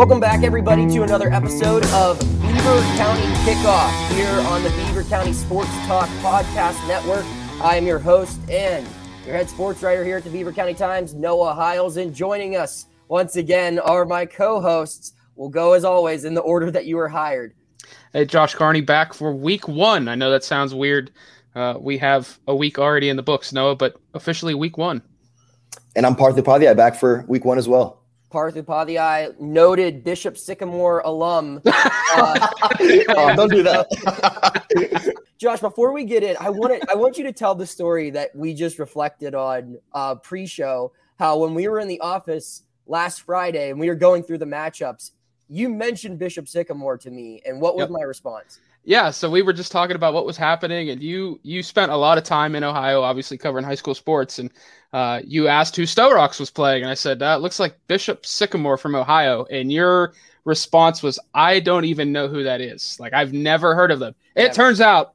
Welcome back, everybody, to another episode of Beaver County Kickoff here on the Beaver County Sports Talk Podcast Network. I am your host and your head sports writer here at the Beaver County Times, Noah Hiles, and joining us once again are my co-hosts. We'll go as always in the order that you were hired. Hey, Josh Carney back for week one. I know that sounds weird. Uh, we have a week already in the books, Noah, but officially week one. And I'm Partha Upadhyay back for week one as well. Partha Upadhyay, noted Bishop Sycamore alum. Uh, oh, don't do that. Josh, before we get in, I want to, I want you to tell the story that we just reflected on uh, pre-show. How when we were in the office last Friday and we were going through the matchups, you mentioned Bishop Sycamore to me, and what was yep. my response? Yeah, so we were just talking about what was happening, and you you spent a lot of time in Ohio, obviously covering high school sports, and uh, you asked who Sto-Rox was playing, and I said that looks like Bishop Sycamore from Ohio, and your response was, "I don't even know who that is. Like I've never heard of them." It turns out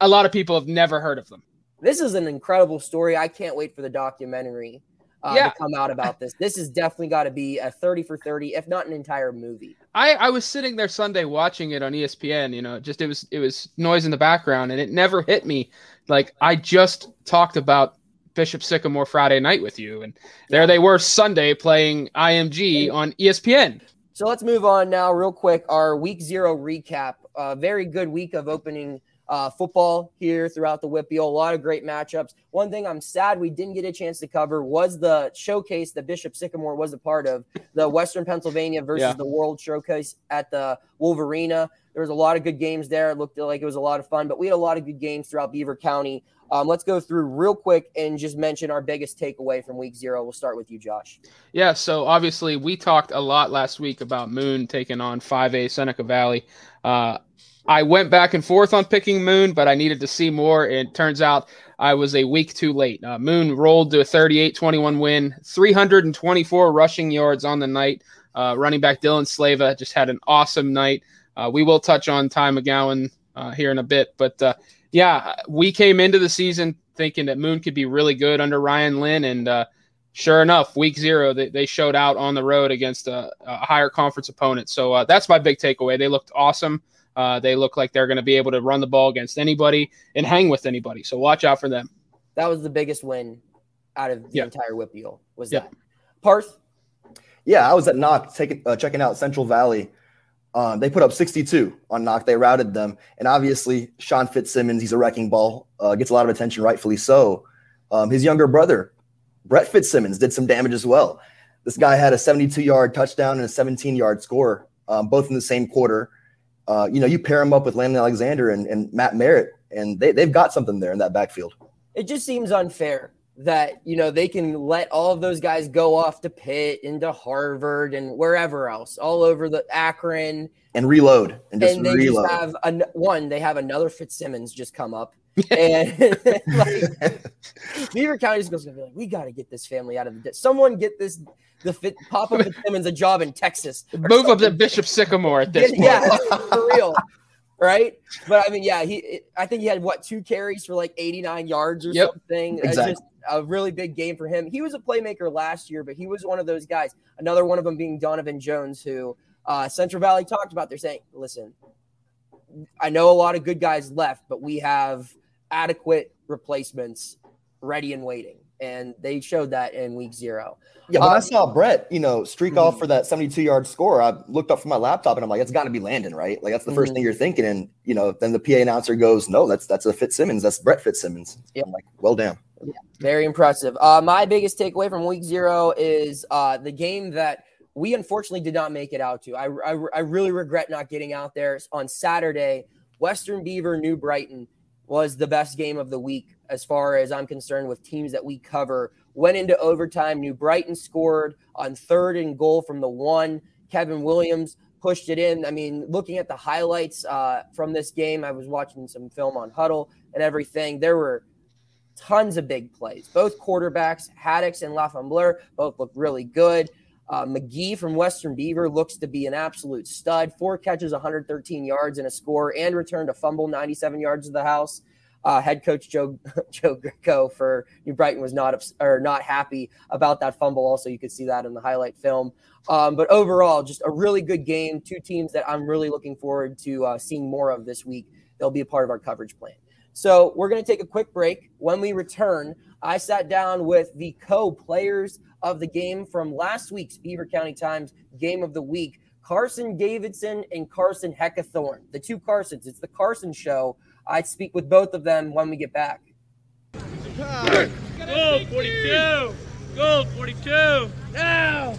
a lot of people have never heard of them. This is an incredible story. I can't wait for the documentary uh, yeah. to come out about this. This has definitely got to be a 30 for 30, if not an entire movie. I, I was sitting there Sunday watching it on ESPN, you know, just it was it was noise in the background and it never hit me. Like I just talked about Bishop Sycamore Friday night with you. And there they were Sunday playing IMG on ESPN. So let's move on now, real quick. Our week zero recap. A very good week of opening uh, football here throughout the WPIAL. A lot of great matchups. One thing I'm sad we didn't get a chance to cover was the showcase that Bishop Sycamore was a part of, the Western Pennsylvania versus yeah. the World Showcase at the Wolverina. There was a lot of good games there. It looked like it was a lot of fun, but we had a lot of good games throughout Beaver County. Um, let's go through real quick and just mention our biggest takeaway from week zero. We'll start with you, Josh. Yeah, so obviously we talked a lot last week about Moon taking on 5A Seneca Valley. Uh, I went back and forth on picking Moon, but I needed to see more. It turns out I was a week too late. Uh, Moon rolled to a 38 21 win, 324 rushing yards on the night. Uh, running back Dylan Slava just had an awesome night. Uh, we will touch on Ty McGowan uh, here in a bit, but uh, yeah, we came into the season thinking that Moon could be really good under Ryan Lynn, and uh, sure enough, week zero they, they showed out on the road against a, a higher conference opponent. So uh, that's my big takeaway. They looked awesome. Uh, they look like they're going to be able to run the ball against anybody and hang with anybody. So watch out for them. That was the biggest win out of the yeah. entire WPIAL. Was yeah. that Parth? Yeah, I was at Knoch taking uh, checking out Central Valley um, they put up 62 on Knoch. They routed them. And obviously, Sean Fitzsimmons, he's a wrecking ball, uh, gets a lot of attention, rightfully so. Um, his younger brother, Brett Fitzsimmons, did some damage as well. This guy had a 72 yard touchdown and a 17 yard score, um, both in the same quarter. Uh, you know, you pair him up with Landon Alexander and, and Matt Merritt, and they, they've got something there in that backfield. It just seems unfair that you know they can let all of those guys go off to Pitt into Harvard and wherever else, all over the Akron, and reload and just and they reload. Just have an, one. They have another Fitzsimmons just come up, and like, Beaver County is going to be like, we got to get this family out of the. Someone get this the fit, Papa Fitzsimmons a job in Texas. Move up to Bishop Sycamore at this yeah, point. Yeah, for real right? But I mean, yeah, he I think he had what two carries for like 89 yards or yep, something. Exactly. Just a really big game for him. He was a playmaker last year, but he was one of those guys. Another one of them being Donovan Jones, who uh, Central Valley talked about. They're saying, listen, I know a lot of good guys left, but we have adequate replacements ready and waiting and they showed that in week zero. Yeah, when um, I saw Brett, you know, streak mm-hmm. off for that 72 yard score, I looked up from my laptop and I'm like, it's got to be Landon, right? Like that's the 1st mm-hmm. thing you're thinking. And you know, then the PA announcer goes, no, that's that's a Fitzsimmons, that's Brett Fitzsimmons. Yeah, I'm like, well, damn. Yeah, very impressive. Uh, my biggest takeaway from week zero is uh, the game that we unfortunately did not make it out to. I, I, I really regret not getting out there on Saturday. Western Beaver, New Brighton was the best game of the week as far as I'm concerned with teams that we cover. Went into overtime. New Brighton scored on third and goal from the one. Kevin Williams pushed it in. I mean, looking at the highlights uh, from this game, I was watching some film on Hudl and everything. There were tons of big plays. Both quarterbacks, Haddix and Lafembleur, both looked really good. Uh, McGee from Western Beaver looks to be an absolute stud. Four catches, 113 yards, and a score, and returned a fumble, 97 yards to the house. uh, head coach Joe Joe Greco for New Brighton was not or not happy about that fumble. Also, you could see that in the highlight film. Um, but overall, just a really good game. Two teams that I'm really looking forward to uh, seeing more of this week. They'll be a part of our coverage plan. So we're going to take a quick break. When we return, I sat down with the co-players of the game from last week's Beaver County Times Game of the Week. Carson Davidson and Carson Heckathorn, the two Carsons. It's the Carson Show I speak with both of them when we get back. Gold 42! Gold 42! Now!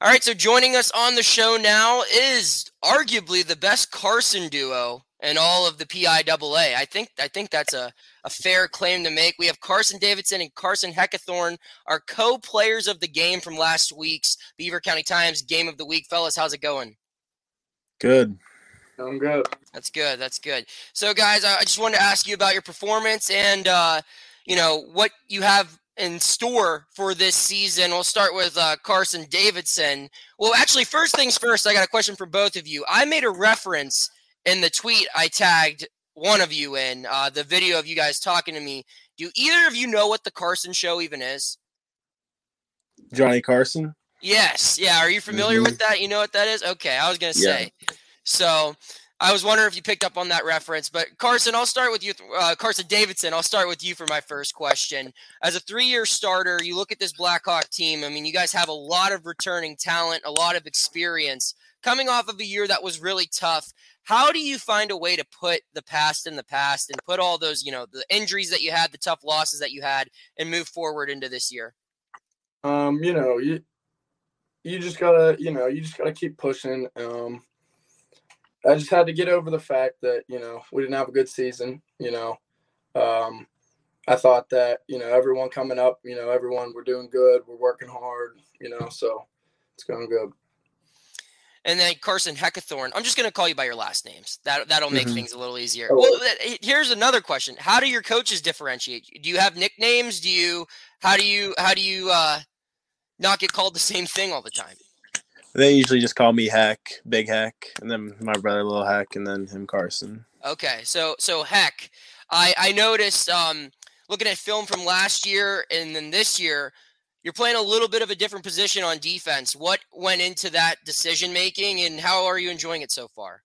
All right, so joining us on the show now is arguably the best Carson duo in all of the PIAA. I think I think that's a, a fair claim to make. We have Carson Davidson and Carson Heckathorn, our co-players of the game from last week's Beaver County Times Game of the Week. Fellas, how's it going? Good. I'm good. That's good. That's good. So, guys, I just wanted to ask you about your performance and, uh, you know, what you have in store for this season. We'll start with uh, Carson Davidson. Well, actually, first things first, I got a question for both of you. I made a reference in the tweet I tagged one of you in uh, the video of you guys talking to me. Do either of you know what the Carson Show even is? Johnny Carson. Yes. Yeah. Are you familiar mm-hmm. with that? You know what that is? Okay. I was gonna say. Yeah. So I was wondering if you picked up on that reference. But Carson, I'll start with you. Uh, Carson Davidson, I'll start with you for my first question. As a three-year starter, you look at this Blackhawk team. I mean, you guys have a lot of returning talent, a lot of experience. Coming off of a year that was really tough, how do you find a way to put the past in the past and put all those, you know, the injuries that you had, the tough losses that you had, and move forward into this year? Um, you know, you you just gotta, you know, you just gotta keep pushing. Um, I just had to get over the fact that you know we didn't have a good season. You know, um, I thought that you know everyone coming up, you know, everyone we're doing good, we're working hard. You know, so it's going good. And then Carson Heckathorn. I'm just going to call you by your last names. That that'll make mm-hmm. things a little easier. Oh. Well, here's another question: How do your coaches differentiate? Do you have nicknames? Do you how do you how do you uh, not get called the same thing all the time? They usually just call me Heck, Big Heck, and then my brother Little Heck, and then him Carson. Okay, so so Heck, I I noticed um looking at film from last year and then this year, you're playing a little bit of a different position on defense. What went into that decision making, and how are you enjoying it so far?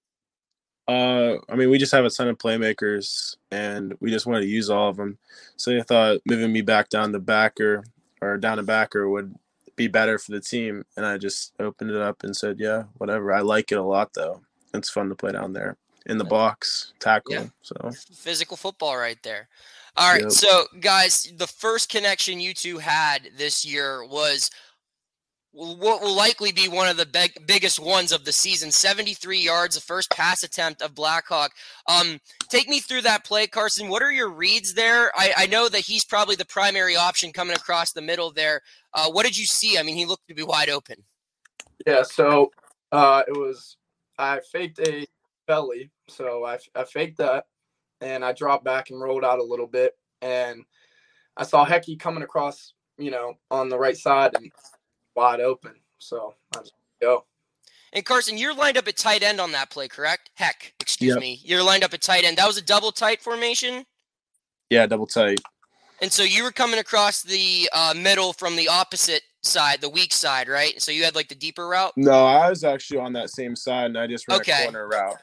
Uh, I mean, we just have a ton of playmakers, and we just wanted to use all of them. So I thought moving me back down the backer or down the backer would be better for the team. And I just opened it up and said, yeah, whatever. I like it a lot though. It's fun to play down there in the box, tackle. Yeah. So physical football right there. All right. Yep. So guys, the first connection you two had this year was what will likely be one of the big, biggest ones of the season 73 yards the first pass attempt of blackhawk. Um, take me through that play carson. What are your reads there? I, I, know that he's probably the primary option coming across the middle there. Uh, what did you see? I mean he looked to be wide open. Yeah so uh, it was i faked a belly so I, I faked that and i dropped back and rolled out a little bit and i saw hecky coming across you know on the right side and wide open. So I just go. And Carson, you're lined up at tight end on that play, correct? Heck, excuse yep. me. You're lined up at tight end. That was a double tight formation. Yeah, double tight. And so you were coming across the uh, middle from the opposite side, the weak side, right? So you had like the deeper route. No, I was actually on that same side, and I just ran okay. a corner route.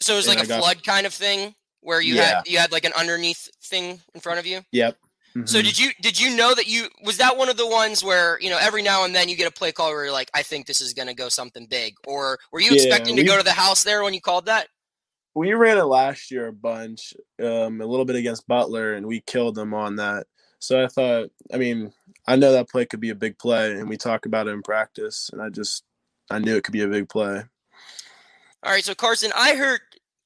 So it was like a got... flood kind of thing, where you yeah. had you had like an underneath thing in front of you. Yep. Mm-hmm. So did you did you know that you was that one of the ones where you know every now and then you get a play call where you're like I think this is going to go something big or were you yeah, expecting to go to the house there when you called that? We ran it last year a bunch, um, a little bit against Butler, and we killed them on that. So I thought, I mean, I know that play could be a big play, and we talk about it in practice, and I just I knew it could be a big play. All right, so Carson, I heard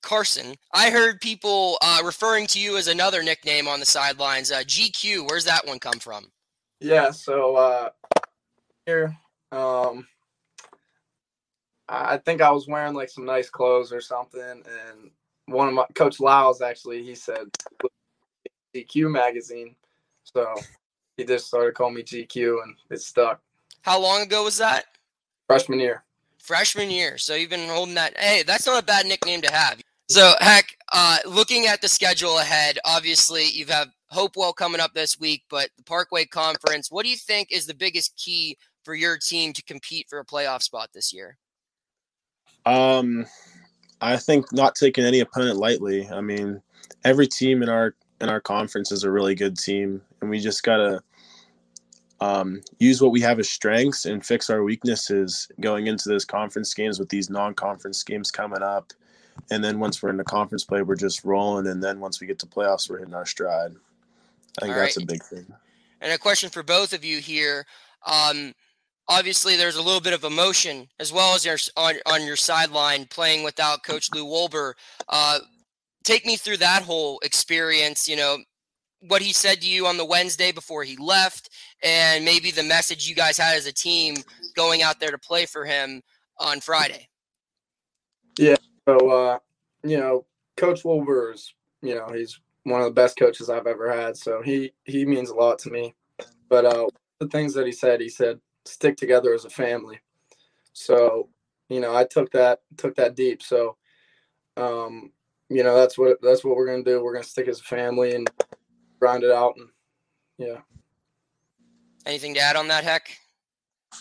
Carson. I heard people uh, referring to you as another nickname on the sidelines. Uh, GQ, where's that one come from? Yeah, so uh, here, um, I think I was wearing like some nice clothes or something, and one of my coach Lyles actually he said GQ magazine, so he just started calling me GQ, and it stuck. How long ago was that? Freshman year. Freshman year. So you've been holding that. Hey, that's not a bad nickname to have. So, heck, uh, looking at the schedule ahead, obviously you have Hopewell coming up this week, but the Parkway Conference. What do you think is the biggest key for your team to compete for a playoff spot this year? Um, I think not taking any opponent lightly. I mean, every team in our in our conference is a really good team, and we just gotta um, use what we have as strengths and fix our weaknesses going into those conference games with these non-conference games coming up. And then once we're in the conference play, we're just rolling. And then once we get to playoffs, we're hitting our stride. I think All that's right. a big thing. And a question for both of you here. Um, obviously, there's a little bit of emotion as well as your, on, on your sideline playing without Coach Lou Wolber. Uh, take me through that whole experience. You know, what he said to you on the Wednesday before he left, and maybe the message you guys had as a team going out there to play for him on Friday. So, uh, you know, Coach Wolber is, you know, he's one of the best coaches I've ever had. So he he means a lot to me. But uh, the things that he said, he said, stick together as a family. So, you know, I took that took that deep. So, um, you know, that's what that's what we're gonna do. We're gonna stick as a family and grind it out. And yeah, Anything to add on that, Heck?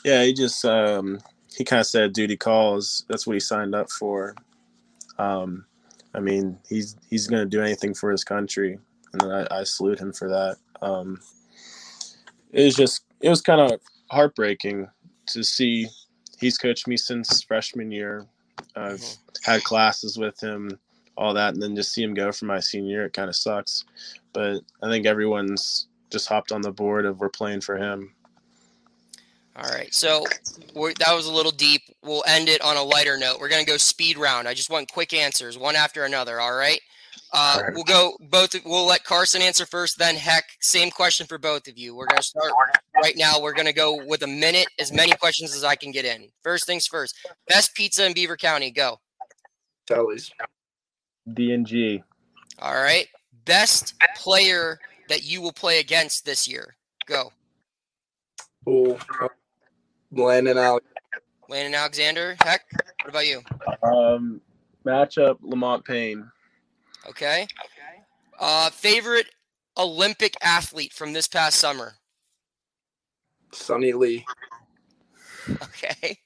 Yeah, he just um, he kind of said duty calls. That's what he signed up for. Um, I mean, he's he's going to do anything for his country, and I, I salute him for that. Um, it was just it was kind of heartbreaking to see. He's coached me since freshman year. I've had classes with him, all that, and then just see him go for my senior year. It kind of sucks, but I think everyone's just hopped on the board of we're playing for him. All right. So we're, that was a little deep. We'll end it on a lighter note. We're going to go speed round. I just want quick answers, one after another. All right. Uh, All right. We'll go both. We'll let Carson answer first, then Heck. Same question for both of you. We're going to start right now. We're going to go with a minute, as many questions as I can get in. First things first. Best pizza in Beaver County. Go. Telly's. DNG. All right. Best player that you will play against this year. Go. Ooh, Landon Alex. Landon Alexander. Heck. What about you? Um, matchup Lamont Payne. Okay. Uh, favorite Olympic athlete from this past summer. Suni Lee. Okay.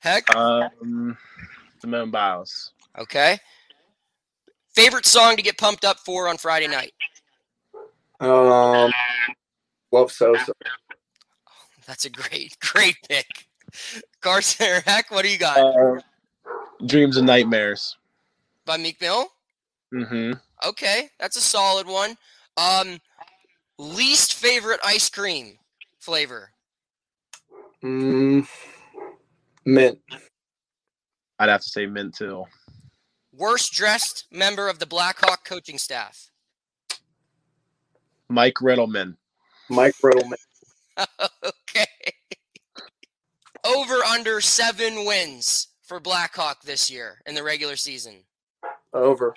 Heck. Um, Simone Biles. Okay. Favorite song to get pumped up for on Friday night. Um, love Sosa. That's a great, great pick. Carson Heck, what do you got? Uh, Dreams and Nightmares. By Meek Mill? Mm-hmm. Okay, that's a solid one. Um, least favorite ice cream flavor. Mm, mint. I'd have to say Mint too. Worst dressed member of the Blackhawk coaching staff. Mike Riddleman. Mike Riddleman. okay. Over under seven wins for Blackhawk this year in the regular season. Over.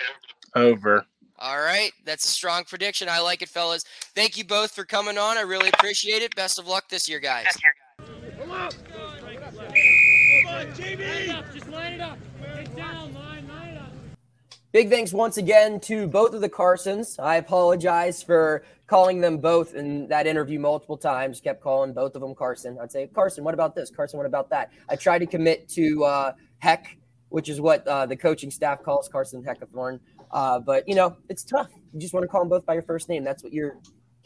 Over. All right. That's a strong prediction. I like it, fellas. Thank you both for coming on. I really appreciate it. Best of luck this year, guys. Come on, JB! Just line it up. Get down, line, line it up. Big thanks once again to both of the Carsons. I apologize for calling them both in that interview multiple times. Kept calling both of them Carson. I'd say, Carson, what about this? Carson, what about that? I tried to commit to uh, Heck, which is what uh, the coaching staff calls Carson Heckathorn. Uh, but, you know, it's tough. You just want to call them both by your first name. That's what you're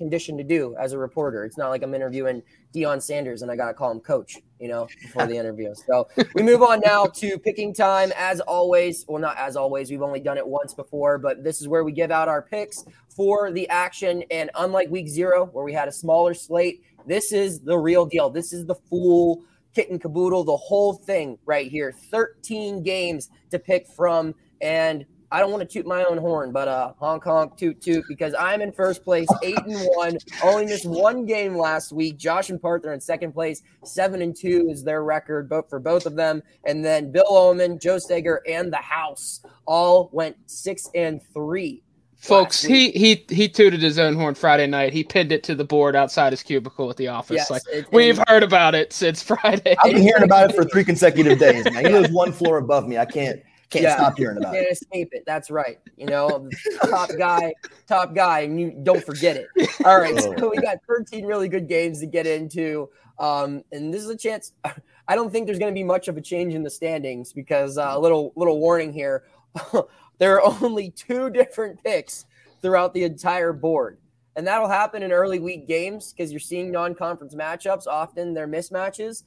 conditioned to do as a reporter. It's not like I'm interviewing Deion Sanders and I got to call him coach, you know, before the interview. So we move on now to picking time. As always, well, not as always, we've only done it once before, but this is where we give out our picks for the action. And unlike week zero, where we had a smaller slate, this is the real deal. This is the full kit and caboodle, the whole thing right here. 13 games to pick from. And I don't want to toot my own horn, but uh, honk honk toot toot because I'm in first place, eight and one. Only missed one game last week. Josh and Parth are in second place, seven and two is their record, both for both of them. And then Bill Oman, Joe Steger, and the House all went six and three. Folks, he he he tooted his own horn Friday night. He pinned it to the board outside his cubicle at the office. Yes, like it- we've and- heard about it since Friday. I've been hearing about it for three consecutive days, man. He lives one floor above me. I can't Can't Yeah. stop hearing about Can't it. escape it. That's right. You know, top guy, top guy, and you don't forget it. All right, Oh. so we got 13 really good games to get into, um, and this is a chance. I don't think there's going to be much of a change in the standings because uh, a little little warning here. there are only two different picks throughout the entire board. And that'll happen in early week games because you're seeing non-conference matchups. Often they're mismatches.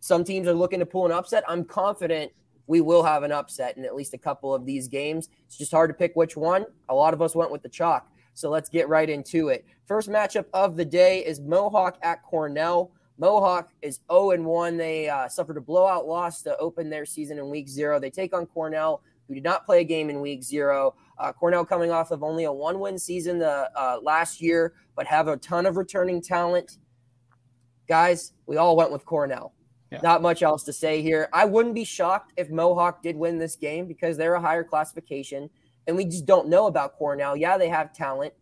Some teams are looking to pull an upset. I'm confident we will have an upset in at least a couple of these games. It's just hard to pick which one. A lot of us went with the chalk. So let's get right into it. First matchup of the day is Mohawk at Cornell. Mohawk is 0 and 1. They uh, suffered a blowout loss to open their season in week zero. They take on Cornell, who did not play a game in week zero. Uh, Cornell coming off of only a one win season the, uh, last year, but have a ton of returning talent. Guys, we all went with Cornell. Yeah. Not much else to say here. I wouldn't be shocked if Mohawk did win this game because they're a higher classification and we just don't know about Cornell. Yeah, they have talent,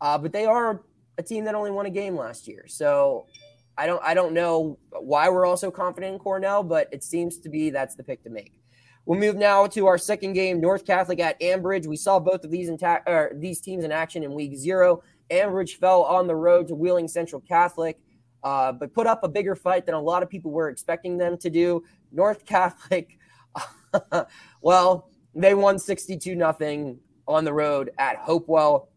uh, but they are a team that only won a game last year. So I don't I don't know why we're also confident in Cornell, but it seems to be that's the pick to make. We'll move now to our second game, North Catholic at Ambridge. We saw both of these these teams in action in week zero. Ambridge fell on the road to Wheeling Central Catholic, uh, but put up a bigger fight than a lot of people were expecting them to do. North Catholic, well, they won 62 nothing on the road at Hopewell.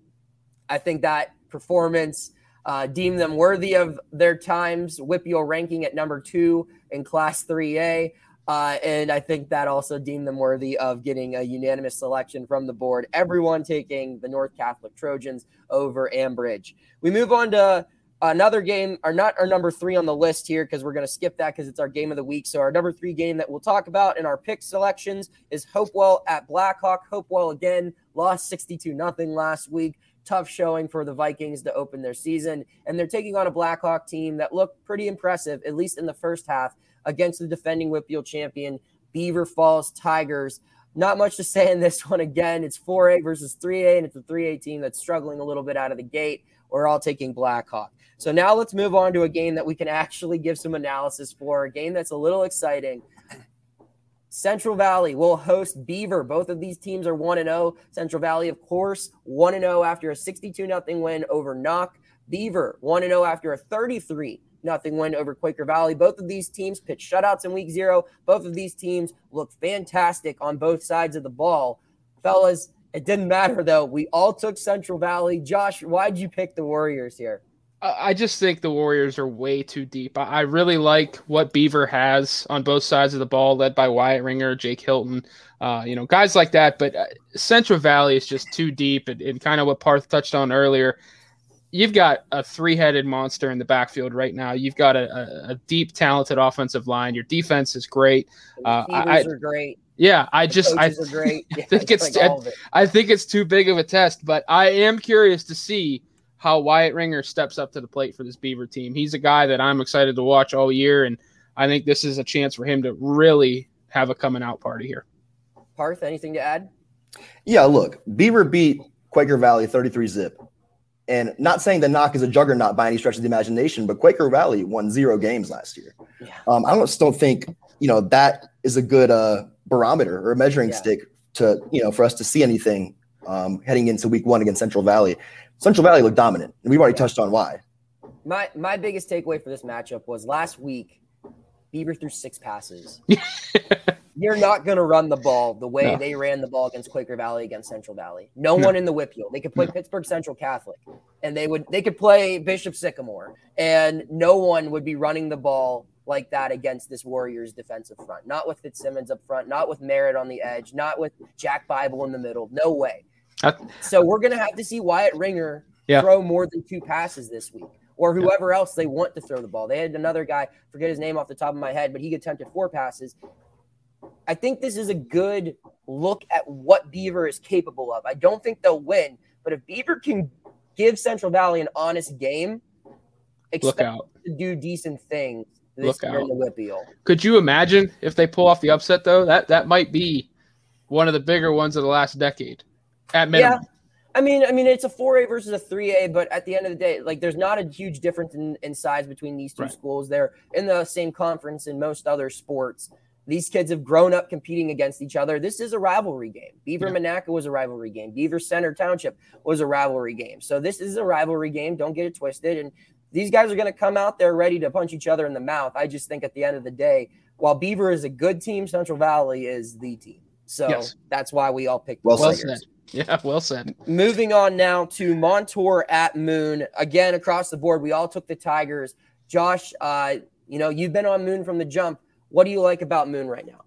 I think that performance uh, deemed them worthy of their times. WPIAL ranking at number two in Class 3A. Uh, and I think that also deemed them worthy of getting a unanimous selection from the board. Everyone taking the North Catholic Trojans over Ambridge. We move on to another game, or not our number three on the list here, because we're going to skip that because it's our game of the week. So our number three game that we'll talk about in our pick selections is Hopewell at Blackhawk. Hopewell again lost 62 nothing last week. Tough showing for the Vikings to open their season, and they're taking on a Blackhawk team that looked pretty impressive, at least in the first half, against the defending WPIAL champion Beaver Falls Tigers. Not much to say in this one. Again, it's 4A versus 3A, and it's a 3A team that's struggling a little bit out of the gate. We're all taking Blackhawk. So now let's move on to a game that we can actually give some analysis for, a game that's a little exciting. Central Valley will host Beaver. Both of these teams are 1 0. Central Valley, of course, 1 0 after a 62 0 win over Knoch. Beaver, 1 0 after a 33 nothing win over Quaker Valley. Both of these teams pitched shutouts in week zero. Both of these teams look fantastic on both sides of the ball. Fellas, it didn't matter though. We all took Central Valley. Josh, why'd you pick the Warriors here? I I just think the Warriors are way too deep. I really like what Beaver has on both sides of the ball, led by Wyatt Ringer, Jake Hilton, uh, you know, guys like that. But uh, Central Valley is just too deep, and, and kind of what Parth touched on earlier. You've got a three-headed monster in the backfield right now. You've got a, a, a deep, talented offensive line. Your defense is great. The Uh, I- are great. Yeah, I The just I coaches are great. Yeah, think it's- like all it. I think it's too big of a test, but I am curious to see how Wyatt Ringer steps up to the plate for this Beaver team. He's a guy that I'm excited to watch all year, and I think this is a chance for him to really have a coming out party here. Parth, anything to add? Yeah, look, Beaver beat Quaker Valley 33 zip. And not saying that Knoch is a juggernaut by any stretch of the imagination, but Quaker Valley won zero games last year. Yeah. Um, I just don't think you know that is a good uh, barometer or a measuring Yeah. stick to you know for us to see anything um, heading into Week One against Central Valley. Central Valley looked dominant, and we've already touched on why. My my biggest takeaway for this matchup was last week, Beaver threw six passes. You're not going to run the ball the way No. they ran the ball against Quaker Valley against Central Valley. No, one in the WPIAL. They could play Pittsburgh Central Catholic, and they would they could play Bishop Sycamore, and no one would be running the ball like that against this Warriors defensive front. Not with Fitzsimmons up front, not with Merritt on the edge, not with Jack Bible in the middle. No way. So we're gonna have to see Wyatt Ringer Yeah. throw more than two passes this week, or whoever else they want to throw the ball. They had another guy, forget his name off the top of my head, but he attempted four passes. I think this is a good look at what Beaver is capable of. I don't think they'll win, but if Beaver can give Central Valley an honest game, Look expect out. to do decent things this Look out. the WPIAL. Could you imagine if they pull off the upset though? That that might be one of the bigger ones of the last decade. At minimum. I mean, I mean, it's a 4A versus a 3A, but at the end of the day, like there's not a huge difference in, in size between these two Right. schools. They're in the same conference in most other sports. these kids have grown up competing against each other. This is a rivalry game. Beaver yeah. Monaca was a rivalry game. Beaver Center Township was a rivalry game. So this is a rivalry game. Don't get it twisted. And these guys are going to come out there ready to punch each other in the mouth. I just think at the end of the day, while Beaver is a good team, Central Valley is the team. So yes. that's why we all picked. Well, well said. Yeah, well said. Moving on now to Montour at Moon. Again, across the board, we all took the Tigers. Josh, uh, you know, you've been on Moon from the jump. What do you like about Moon right now?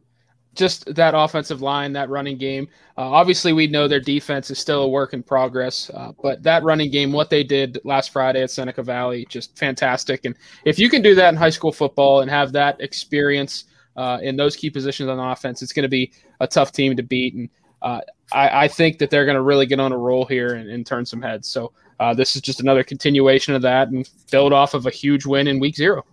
Just that offensive line, that running game. Uh, obviously, we know their defense is still a work in progress, uh, but that running game, what they did last Friday at Seneca Valley, just fantastic. And if you can do that in high school football and have that experience uh, in those key positions on offense, it's going to be a tough team to beat. And uh, I, I, think that they're going to really get on a roll here and, and turn some heads. So uh, this is just another continuation of that and build off of a huge win in week zero.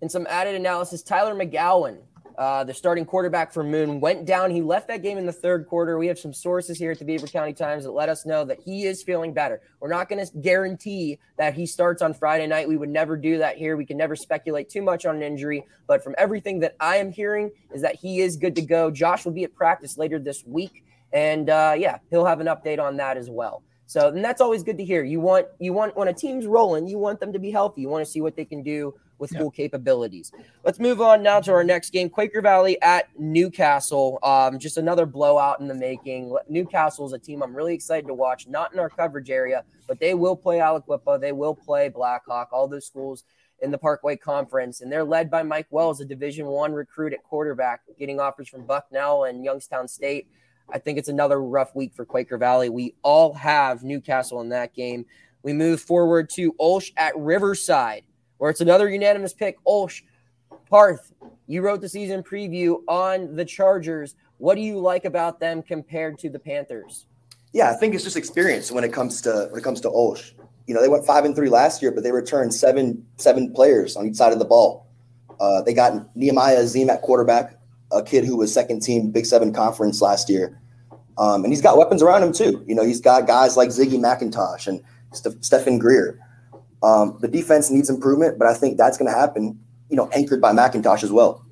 And some added analysis, Tyler McGowan, uh, the starting quarterback for Moon, went down. He left that game in the third quarter. We have some sources here at the Beaver County Times that let us know that he is feeling better. We're not going to guarantee that he starts on Friday night. We would never do that here. We can never speculate too much on an injury. But from everything that I am hearing, is that he is good to go. Josh will be at practice later this week. And uh, yeah, he'll have an update on that as well. So, and that's always good to hear. You want you want when a team's rolling, you want them to be healthy. You want to see what they can do with full capabilities. Let's move on now to our next game: Quaker Valley at New Castle. Um, just another blowout in the making. New Castle is a team I'm really excited to watch. Not in our coverage area, but they will play Aliquippa. They will play Blackhawk. All those schools in the Parkway Conference, and they're led by Mike Wells, a Division One recruit at quarterback, getting offers from Bucknell and Youngstown State. I think it's another rough week for Quaker Valley. We all have New Castle in that game. We move forward to Olsh at Riverside, where it's another unanimous pick. Olsh, Parth, you wrote the season preview on the Chargers. What do you like about them compared to the Panthers? Yeah, I think it's just experience when it comes to when it comes to Olsh. You know, they went five and three last year, but they returned seven seven players on each side of the ball. Uh, they got Nehemiah Azim at quarterback, a kid who was second team Big Seven conference last year. Um, and he's got weapons around him too. You know, he's got guys like Ziggy McIntosh and St- Stephen Greer. Um, the defense needs improvement, but I think that's going to happen, you know, anchored by McIntosh as well.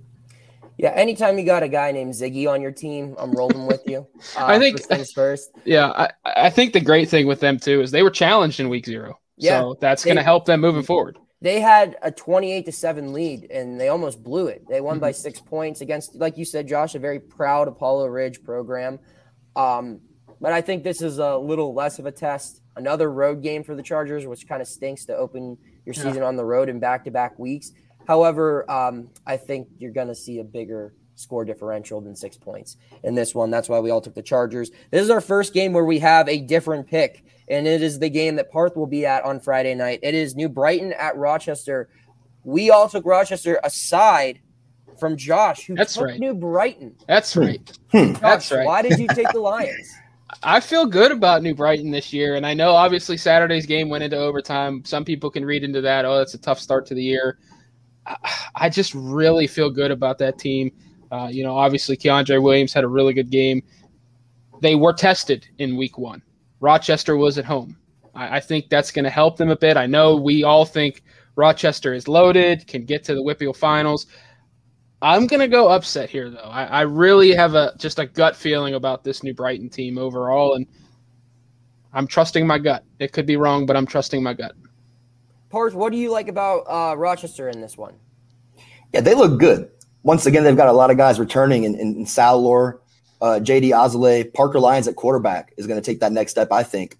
Yeah, anytime you got a guy named Ziggy on your team, I'm rolling with you. Uh, I think things first. Yeah, I, I think the great thing with them too is they were challenged in week zero. Yeah, so that's going to help them moving forward they had a 28 to 7 lead and they almost blew it. They won by mm-hmm. six points against, like you said, Josh, a very proud Apollo Ridge program. Um, but I think this is a little less of a test. Another road game for the Chargers, which kind of stinks to open your season yeah. on the road in back to back weeks. However, um, I think you're going to see a bigger score differential than six points in this one. That's why we all took the Chargers. This is our first game where we have a different pick and it is the game that Parth will be at on Friday night. It is New Brighton at Rochester. We all took Rochester aside from Josh, who That's took right. New Brighton. That's right. Hmm. Josh, That's right. Why did you take the Lions? I feel good about New Brighton this year, and I know obviously Saturday's game went into overtime. Some people can read into that. Oh, that's a tough start to the year. I just really feel good about that team. Uh, you know, obviously Keandre Williams had a really good game. They were tested in week one. Rochester was at home. I, I think that's going to help them a bit. I know we all think Rochester is loaded, can get to the WPIAL finals. I'm going to go upset here, though. I, I really have a just a gut feeling about this New Brighton team overall, and I'm trusting my gut. It could be wrong, but I'm trusting my gut. Parth, what do you like about uh, Rochester in this one? Yeah, they look good. Once again, they've got a lot of guys returning in, in, in Sal Lore, uh, JD Azale, Parker Lyons at quarterback is going to take that next step, I think.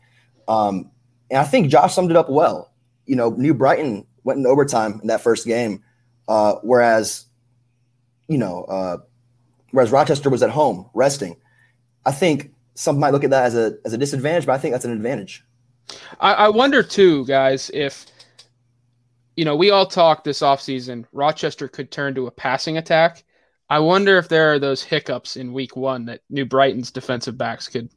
Um, and I think Josh summed it up well. You know, New Brighton went in overtime in that first game, uh, whereas, you know, uh, whereas Rochester was at home resting. I think some might look at that as a as a disadvantage, but I think that's an advantage. I, I wonder too, guys, if you know, we all talk this offseason, Rochester could turn to a passing attack. I wonder if there are those hiccups in week one that New Brighton's defensive backs could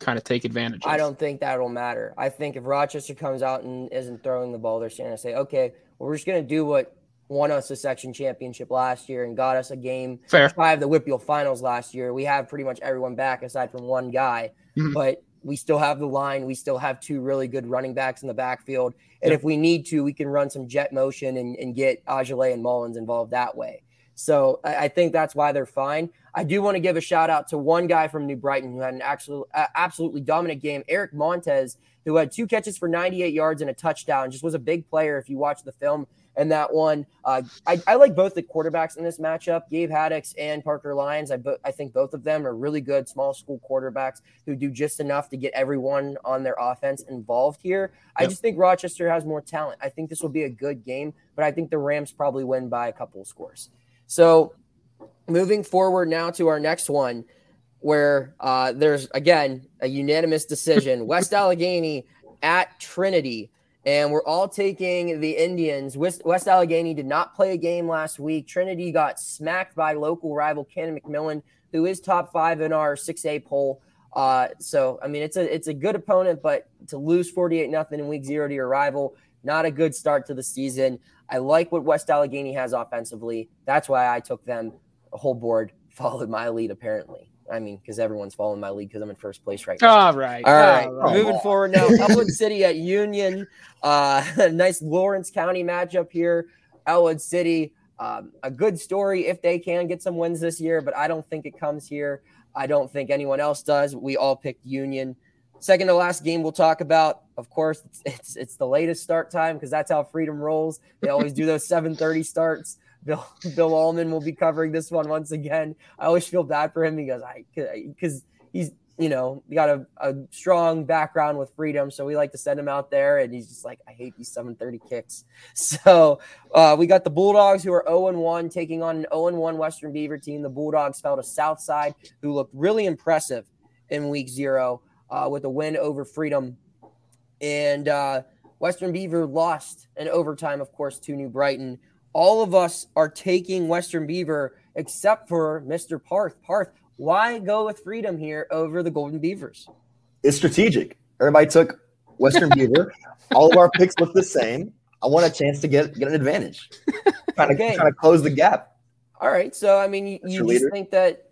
kind of take advantage of. I don't think that'll matter. I think if Rochester comes out and isn't throwing the ball, they're going to say, okay, well, we're just going to do what won us a section championship last year and got us a game Fair. five the WPIAL finals last year. We have pretty much everyone back aside from one guy, mm-hmm. but we still have the line. We still have two really good running backs in the backfield. And if we need to, we can run some jet motion and, and get Ajale and Mullins involved that way. So I, I think that's why they're fine. I do want to give a shout out to one guy from New Brighton who had an actual, uh, absolutely dominant game, Eric Montez, who had two catches for 98 yards and a touchdown. Just was a big player if you watch the film and that one. Uh, I, I, like both the quarterbacks in this matchup, Gabe Haddix and Parker Lyons. I, bo- I think both of them are really good small school quarterbacks who do just enough to get everyone on their offense involved here. I just think Rochester has more talent. I think this will be a good game, but I think the Rams probably win by a couple of scores. So moving forward now to our next one where uh, there's again a unanimous decision west allegheny at trinity and we're all taking the Indians. West, West, Allegheny did not play a game last week. Trinity got smacked by local rival Canon-McMillan, who is top five in our 6A poll. Uh, so I mean, it's a it's a good opponent, but to lose 48 nothing in week zero to your rival, not a good start to the season. I like what West Allegheny has offensively. That's why I took them. Whole board followed my lead apparently. I mean, because everyone's following my lead because I'm in first place right now. All right. All right. All right. Moving forward now, Ellwood City at Union. Uh, nice Lawrence County matchup here. Ellwood City, um, a good story if they can get some wins this year, but I don't think it comes here. I don't think anyone else does. We all picked Union. Second to last game we'll talk about. Of course, it's it's, it's the latest start time because that's how Freedom rolls. They always do those 7:30 starts. Bill Bill Allman will be covering this one once again. I always feel bad for him because I because he's you know got a, a strong background with freedom, so we like to send him out there, and he's just like I hate these 7:30 kicks. So uh, we got the Bulldogs who are 0 1 taking on an 0 1 Western Beaver team. The Bulldogs fell to Southside, who looked really impressive in Week Zero uh, with a win over Freedom, and uh, Western Beaver lost in overtime, of course, to New Brighton all of us are taking Western Beaver except for Mr. Parth. Parth, why go with Freedom here over the Golden Beavers? It's strategic. Everybody took Western Beaver. All of our picks look the same. I want a chance to get get an advantage. Trying to, okay. trying to close the gap. All right. So I mean, you, you just leader. think that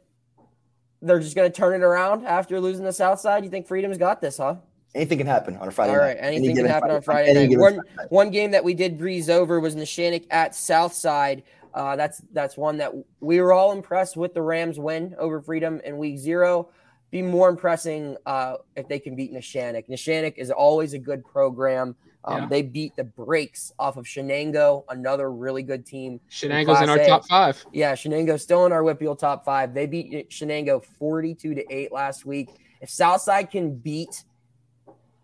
they're just going to turn it around after losing the South Side? You think Freedom's got this, huh? Anything can happen on a Friday. All right, night. anything Any can happen Friday, on Friday night. One, Friday. one game that we did breeze over was Neshannock at Southside. Uh, that's that's one that we were all impressed with the Rams win over Freedom in Week Zero. Be more impressing uh, if they can beat Neshannock. Neshannock is always a good program. Um, yeah. They beat the brakes off of Shenango, another really good team. Shenango's in, in our a. top five. Yeah, Shenango's still in our WPIAL top five. They beat Shenango 42 to 8 last week. If Southside can beat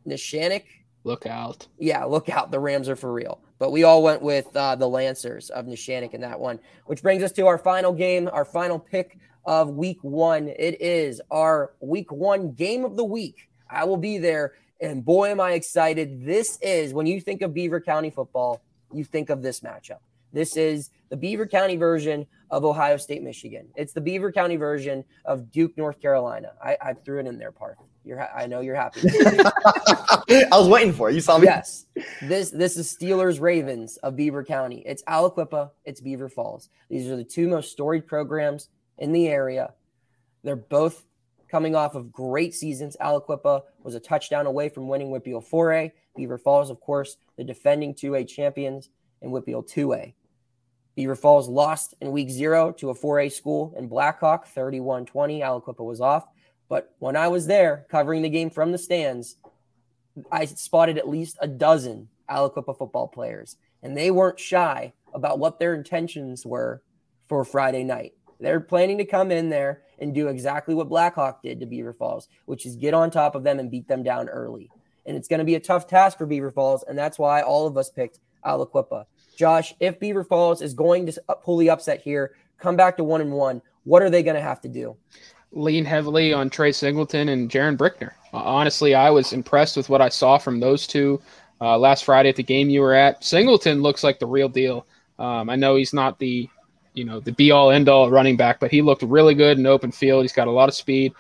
Neshannock. Look out. Yeah, look out. The Rams are for real. But we all went with uh, the Lancers of Neshannock in that one, which brings us to our final game, our final pick of week one. It is our week one game of the week. I will be there. And boy, am I excited. This is when you think of Beaver County football, you think of this matchup. This is the Beaver County version of Ohio State, Michigan. It's the Beaver County version of Duke, North Carolina. I, I threw it in there, part. You're, ha- I know you're happy. I was waiting for it. You saw me. Yes, this this is Steelers Ravens of Beaver County. It's Aliquippa. It's Beaver Falls. These are the two most storied programs in the area. They're both coming off of great seasons. Aliquippa was a touchdown away from winning WPIAL 4A. Beaver Falls, of course, the defending 2A champions and WPIAL 2A. Beaver Falls lost in week zero to a 4A school in Blackhawk, 31 20. Aliquippa was off. But when I was there covering the game from the stands, I spotted at least a dozen Aliquippa football players, and they weren't shy about what their intentions were for Friday night. They're planning to come in there and do exactly what Blackhawk did to Beaver Falls, which is get on top of them and beat them down early. And it's going to be a tough task for Beaver Falls, and that's why all of us picked Aliquippa. Josh, if Beaver Falls is going to pull the upset here, come back to one and one, what are they going to have to do? lean heavily on Trey Singleton and Jaron Brickner. Uh, honestly, I was impressed with what I saw from those two uh, last Friday at the game you were at. Singleton looks like the real deal. Um, I know he's not the, you know, the be all end all running back, but he looked really good in open field. He's got a lot of speed.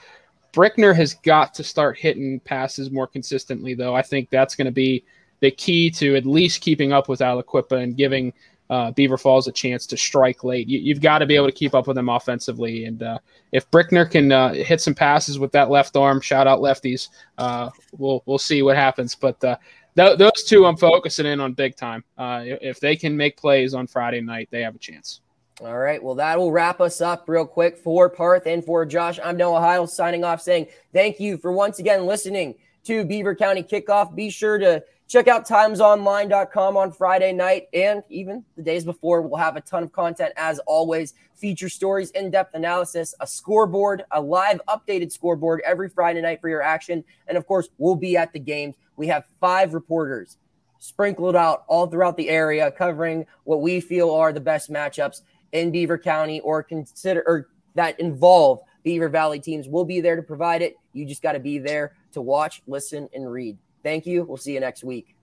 Brickner has got to start hitting passes more consistently, though. I think that's going to be the key to at least keeping up with Aliquippa and giving uh, Beaver Falls a chance to strike late. You, have got to be able to keep up with them offensively. And uh, if Brickner can uh, hit some passes with that left arm, shout out lefties, uh, we'll we'll see what happens. But uh, th- those two, I'm focusing in on big time. Uh, if they can make plays on Friday night, they have a chance. All right. Well, that will wrap us up real quick for Parth and for Josh. I'm Noah Hiles signing off saying thank you for once again listening to Beaver County Kickoff. Be sure to check out timesonline.com on Friday night and even the days before. We'll have a ton of content as always feature stories, in depth analysis, a scoreboard, a live updated scoreboard every Friday night for your action. And of course, we'll be at the games. We have five reporters sprinkled out all throughout the area covering what we feel are the best matchups in Beaver County or consider or that involve Beaver Valley teams. We'll be there to provide it. You just got to be there to watch, listen, and read. Thank you. We'll see you next week.